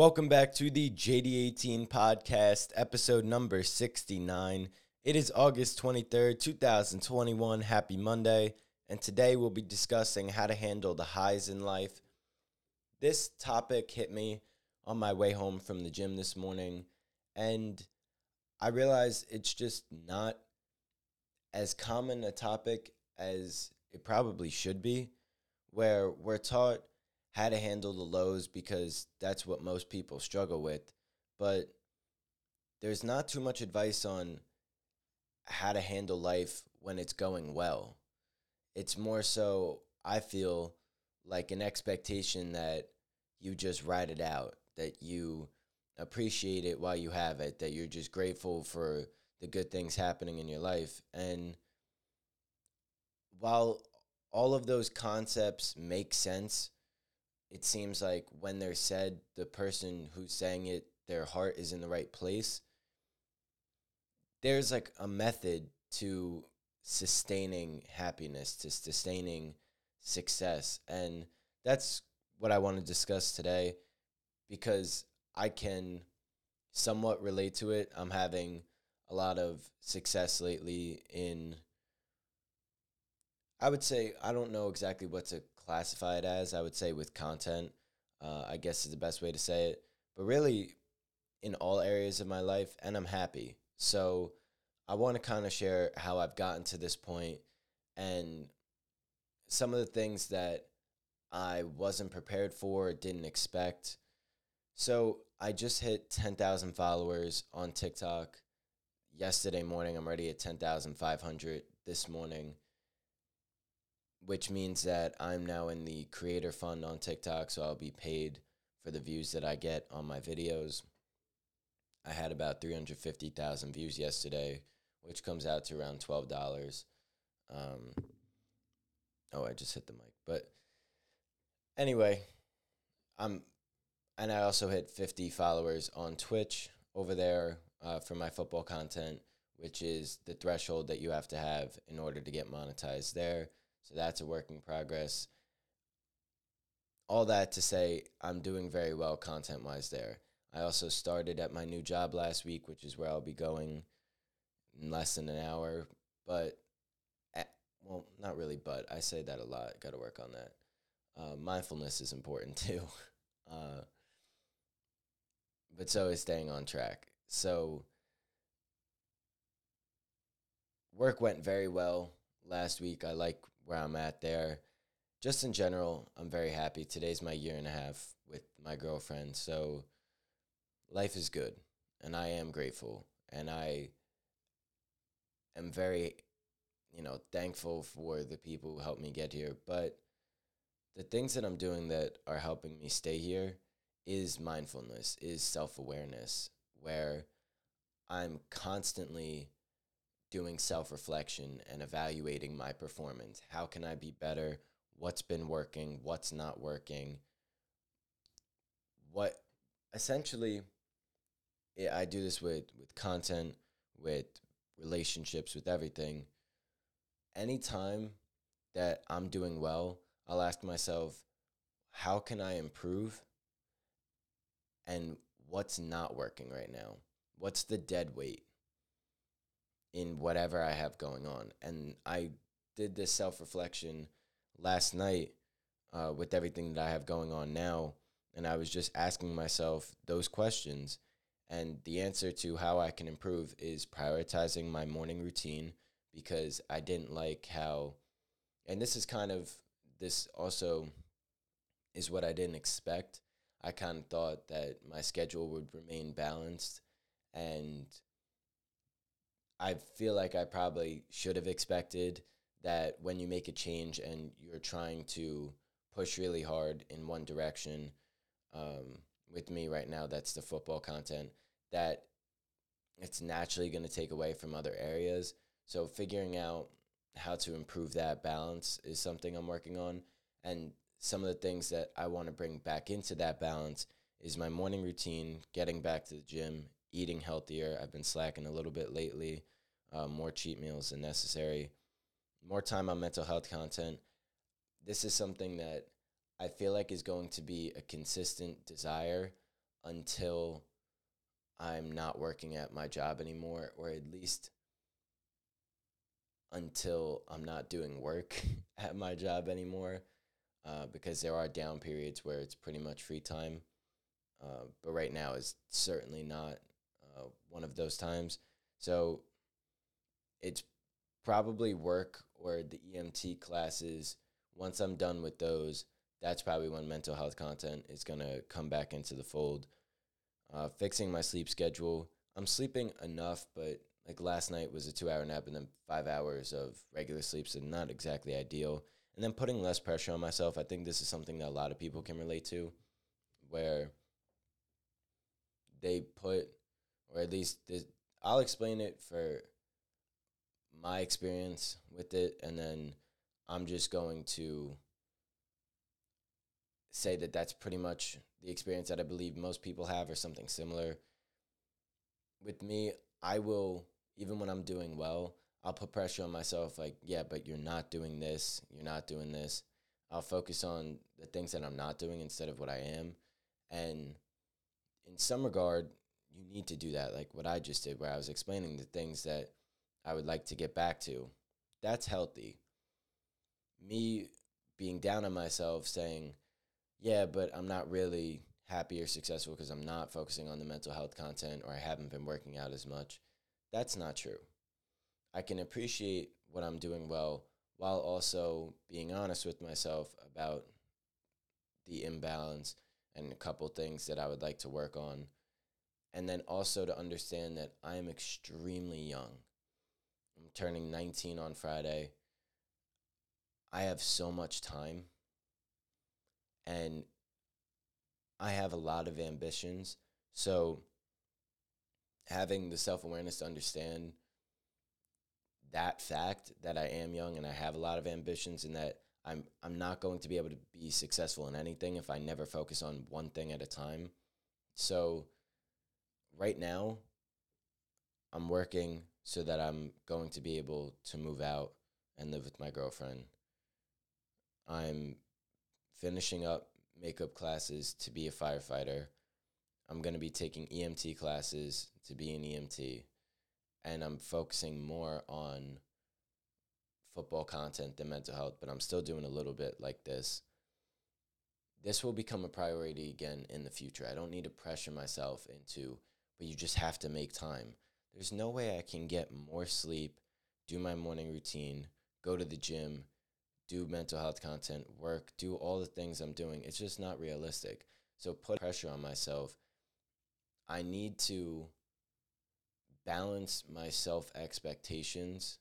Welcome back to the JD18 podcast, episode number 69. It is August 23rd, 2021. Happy Monday. And today we'll be discussing how to handle the highs in life. This topic hit me on my way home from the gym this morning, and I realized it's just not as common a topic as it probably should be, where we're taught how to handle the lows because that's what most people struggle with. But there's not too much advice on how to handle life when it's going well. It's more so, I feel, like an expectation that you just ride it out, that you appreciate it while you have it, that you're just grateful for the good things happening in your life. And while all of those concepts make sense, it seems like when they're said, the person who's saying it, their heart is in the right place. There's like a method to sustaining happiness, to sustaining success. And that's what I want to discuss today because I can somewhat relate to it. I'm having a lot of success lately in I would say I don't know exactly what to classify it as. I would say with content, uh, I guess is the best way to say it. But really, in all areas of my life, and I'm happy. So I want to kind of share how I've gotten to this point and some of the things that I wasn't prepared for, didn't expect. So I just hit 10,000 followers on TikTok yesterday morning. I'm already at 10,500 this morning which means that I'm now in the creator fund on TikTok, so I'll be paid for the views that I get on my videos. I had about 350,000 views yesterday, which comes out to around $12. Um, oh, I just hit the mic. But anyway, I'm, and I also hit 50 followers on Twitch over there uh, for my football content, which is the threshold that you have to have in order to get monetized there. So that's a work in progress. All that to say, I'm doing very well content wise there. I also started at my new job last week, which is where I'll be going in less than an hour. But, at, well, not really, but I say that a lot. Got to work on that. Uh, mindfulness is important too. Uh, but so is staying on track. So, work went very well last week. I like where I'm at there. Just in general, I'm very happy. Today's my year and a half with my girlfriend. So life is good and I am grateful and I am very you know thankful for the people who helped me get here but the things that I'm doing that are helping me stay here is mindfulness is self-awareness where I'm constantly doing self reflection and evaluating my performance. How can I be better? What's been working? What's not working? What essentially, I do this with, with content, with relationships, with everything. Anytime that I'm doing well, I'll ask myself, how can I improve? And what's not working right now? What's the dead weight? In whatever I have going on. And I did this self reflection last night uh, with everything that I have going on now. And I was just asking myself those questions. And the answer to how I can improve is prioritizing my morning routine because I didn't like how, and this is kind of, this also is what I didn't expect. I kind of thought that my schedule would remain balanced and I feel like I probably should have expected that when you make a change and you're trying to push really hard in one direction, um, with me right now, that's the football content, that it's naturally going to take away from other areas. So figuring out how to improve that balance is something I'm working on. And some of the things that I want to bring back into that balance is my morning routine, getting back to the gym, eating healthier. I've been slacking a little bit lately, uh, more cheat meals than necessary, more time on mental health content. This is something that I feel like is going to be a consistent desire until I'm not working at my job anymore, or at least until I'm not doing work at my job anymore, uh, because there are down periods where it's pretty much free time. Uh, but right now is certainly not uh, one of those times. So it's probably work or the EMT classes. Once I'm done with those, that's probably when mental health content is going to come back into the fold. Uh, fixing my sleep schedule. I'm sleeping enough, but like last night was a two hour nap and then five hours of regular sleep, so not exactly ideal. And then putting less pressure on myself. I think this is something that a lot of people can relate to, where they put, or at least this, I'll explain it for my experience with it, and then I'm just going to say that that's pretty much the experience that I believe most people have or something similar. With me, I will, even when I'm doing well, I'll put pressure on myself like, yeah, but you're not doing this, you're not doing this. I'll focus on the things that I'm not doing instead of what I am. And in some regard, you need to do that, like what I just did, where I was explaining the things that I would like to get back to. That's healthy. Me being down on myself, saying, yeah, but I'm not really happy or successful because I'm not focusing on the mental health content or I haven't been working out as much. That's not true. I can appreciate what I'm doing well while also being honest with myself about the imbalance and a couple things that I would like to work on. And then also to understand that I am extremely young. I'm turning 19 on Friday. I have so much time and I have a lot of ambitions. So having the self awareness to understand that fact that I am young and I have a lot of ambitions and that I'm I'm not going to be able to be successful in anything if I never focus on one thing at a time. So right now I'm working so that I'm going to be able to move out and live with my girlfriend. I'm finishing up makeup classes to be a firefighter. I'm going to be taking EMT classes to be an EMT. And I'm focusing more on football content than mental health, but I'm still doing a little bit like this. This will become a priority again in the future. I don't need to pressure myself into, but you just have to make time. There's no way I can get more sleep, do my morning routine, go to the gym, do mental health content, work, do all the things I'm doing. It's just not realistic. So put pressure on myself. I need to balance my self expectations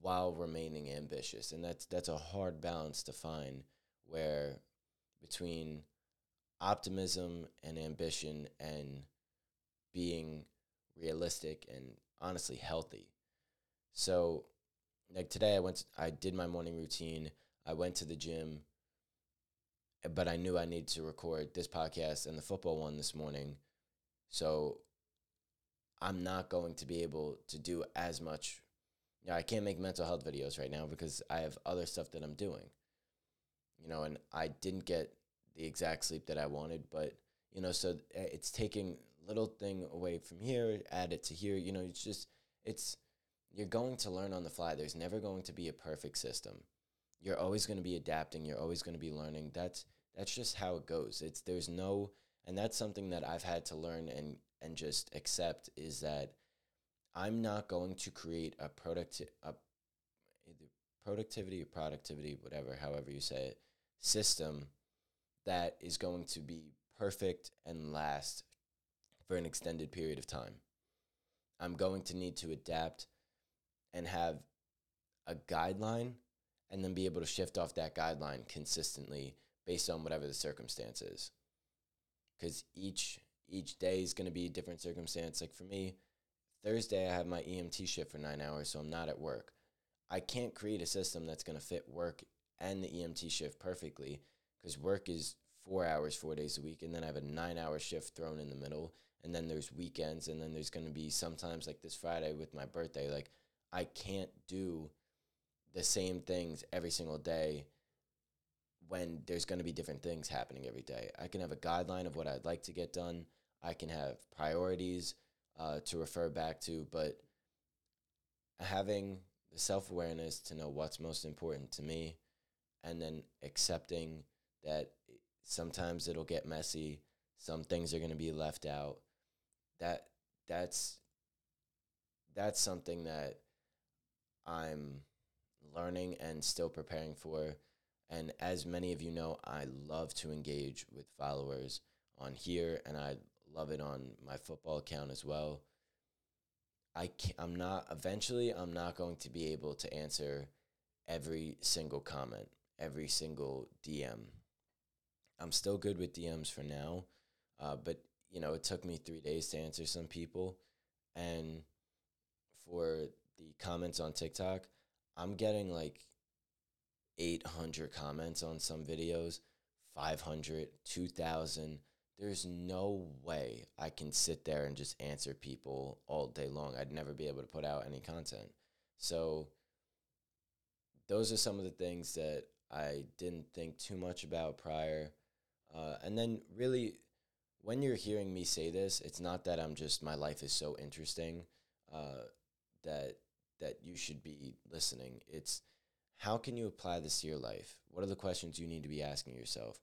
while remaining ambitious. And that's that's a hard balance to find where between optimism and ambition and being realistic and honestly healthy. So like today I went to, I did my morning routine. I went to the gym, but I knew I needed to record this podcast and the football one this morning. So I'm not going to be able to do as much. You know, I can't make mental health videos right now because I have other stuff that I'm doing. You know, and I didn't get the exact sleep that I wanted, but you know, so eh, it's taking little thing away from here, add it to here. You know, it's just it's you're going to learn on the fly. There's never going to be a perfect system. You're always going to be adapting. You're always going to be learning. That's that's just how it goes. It's there's no and that's something that I've had to learn and and just accept is that I'm not going to create a product a productivity or productivity whatever however you say it system that is going to be perfect and last for an extended period of time. I'm going to need to adapt and have a guideline and then be able to shift off that guideline consistently based on whatever the circumstances because each each day is going to be a different circumstance. Like for me thursday i have my emt shift for nine hours so i'm not at work. I can't create a system that's going to fit work and the emt shift perfectly because work is four hours four days a week and then i have a nine hour shift thrown in the middle and then there's weekends and then there's going to be sometimes like this friday with my birthday like I can't do the same things every single day when there's going to be different things happening every day. I can have a guideline of what I'd like to get done. I can have priorities uh, to refer back to, but having the self awareness to know what's most important to me and then accepting that sometimes it'll get messy, some things are going to be left out. That that's that's something that I'm learning and still preparing for. And as many of you know, I love to engage with followers on here, and I love it on my football account as well. I I'm not, eventually, I'm not going to be able to answer every single comment, every single DM. I'm still good with DMs for now, uh, but you know, it took me three days to answer some people, and for the comments on TikTok, I'm getting like 800 comments on some videos, 500, 2000. There's no way I can sit there and just answer people all day long. I'd never be able to put out any content. So, those are some of the things that I didn't think too much about prior. Uh, and then, really, when you're hearing me say this, it's not that I'm just, my life is so interesting uh, that that you should be listening. It's how can you apply this to your life? What are the questions you need to be asking yourself?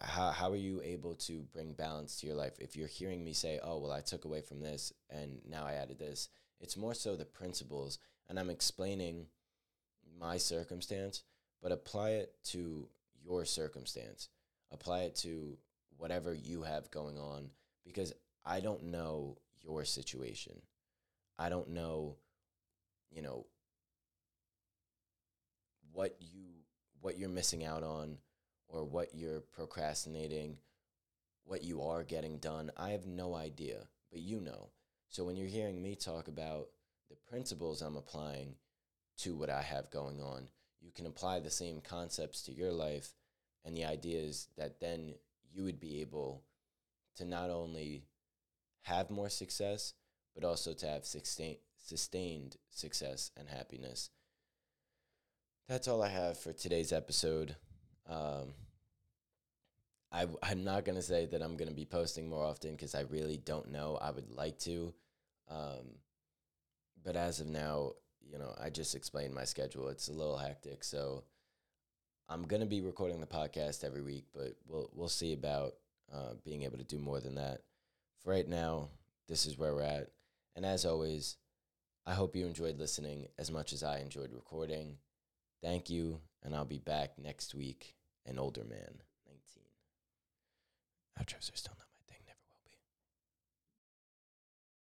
How, how are you able to bring balance to your life? If you're hearing me say, oh, well, I took away from this and now I added this, it's more so the principles. And I'm explaining my circumstance, but apply it to your circumstance. Apply it to whatever you have going on because I don't know your situation. I don't know you know what you what you're missing out on or what you're procrastinating what you are getting done i have no idea but you know so when you're hearing me talk about the principles i'm applying to what i have going on you can apply the same concepts to your life and the idea is that then you would be able to not only have more success but also to have sustain, sustained success and happiness. That's all I have for today's episode. Um, I, I'm not going to say that I'm going to be posting more often because I really don't know. I would like to. Um, but as of now, you know, I just explained my schedule. It's a little hectic. So I'm to be recording the podcast every week, but we'll, we'll see about uh, being able to do more than that. For right now, this is where we're at. And as always, I hope you enjoyed listening as much as I enjoyed recording. Thank you, and I'll be back next week, an older man, 19. Outros are still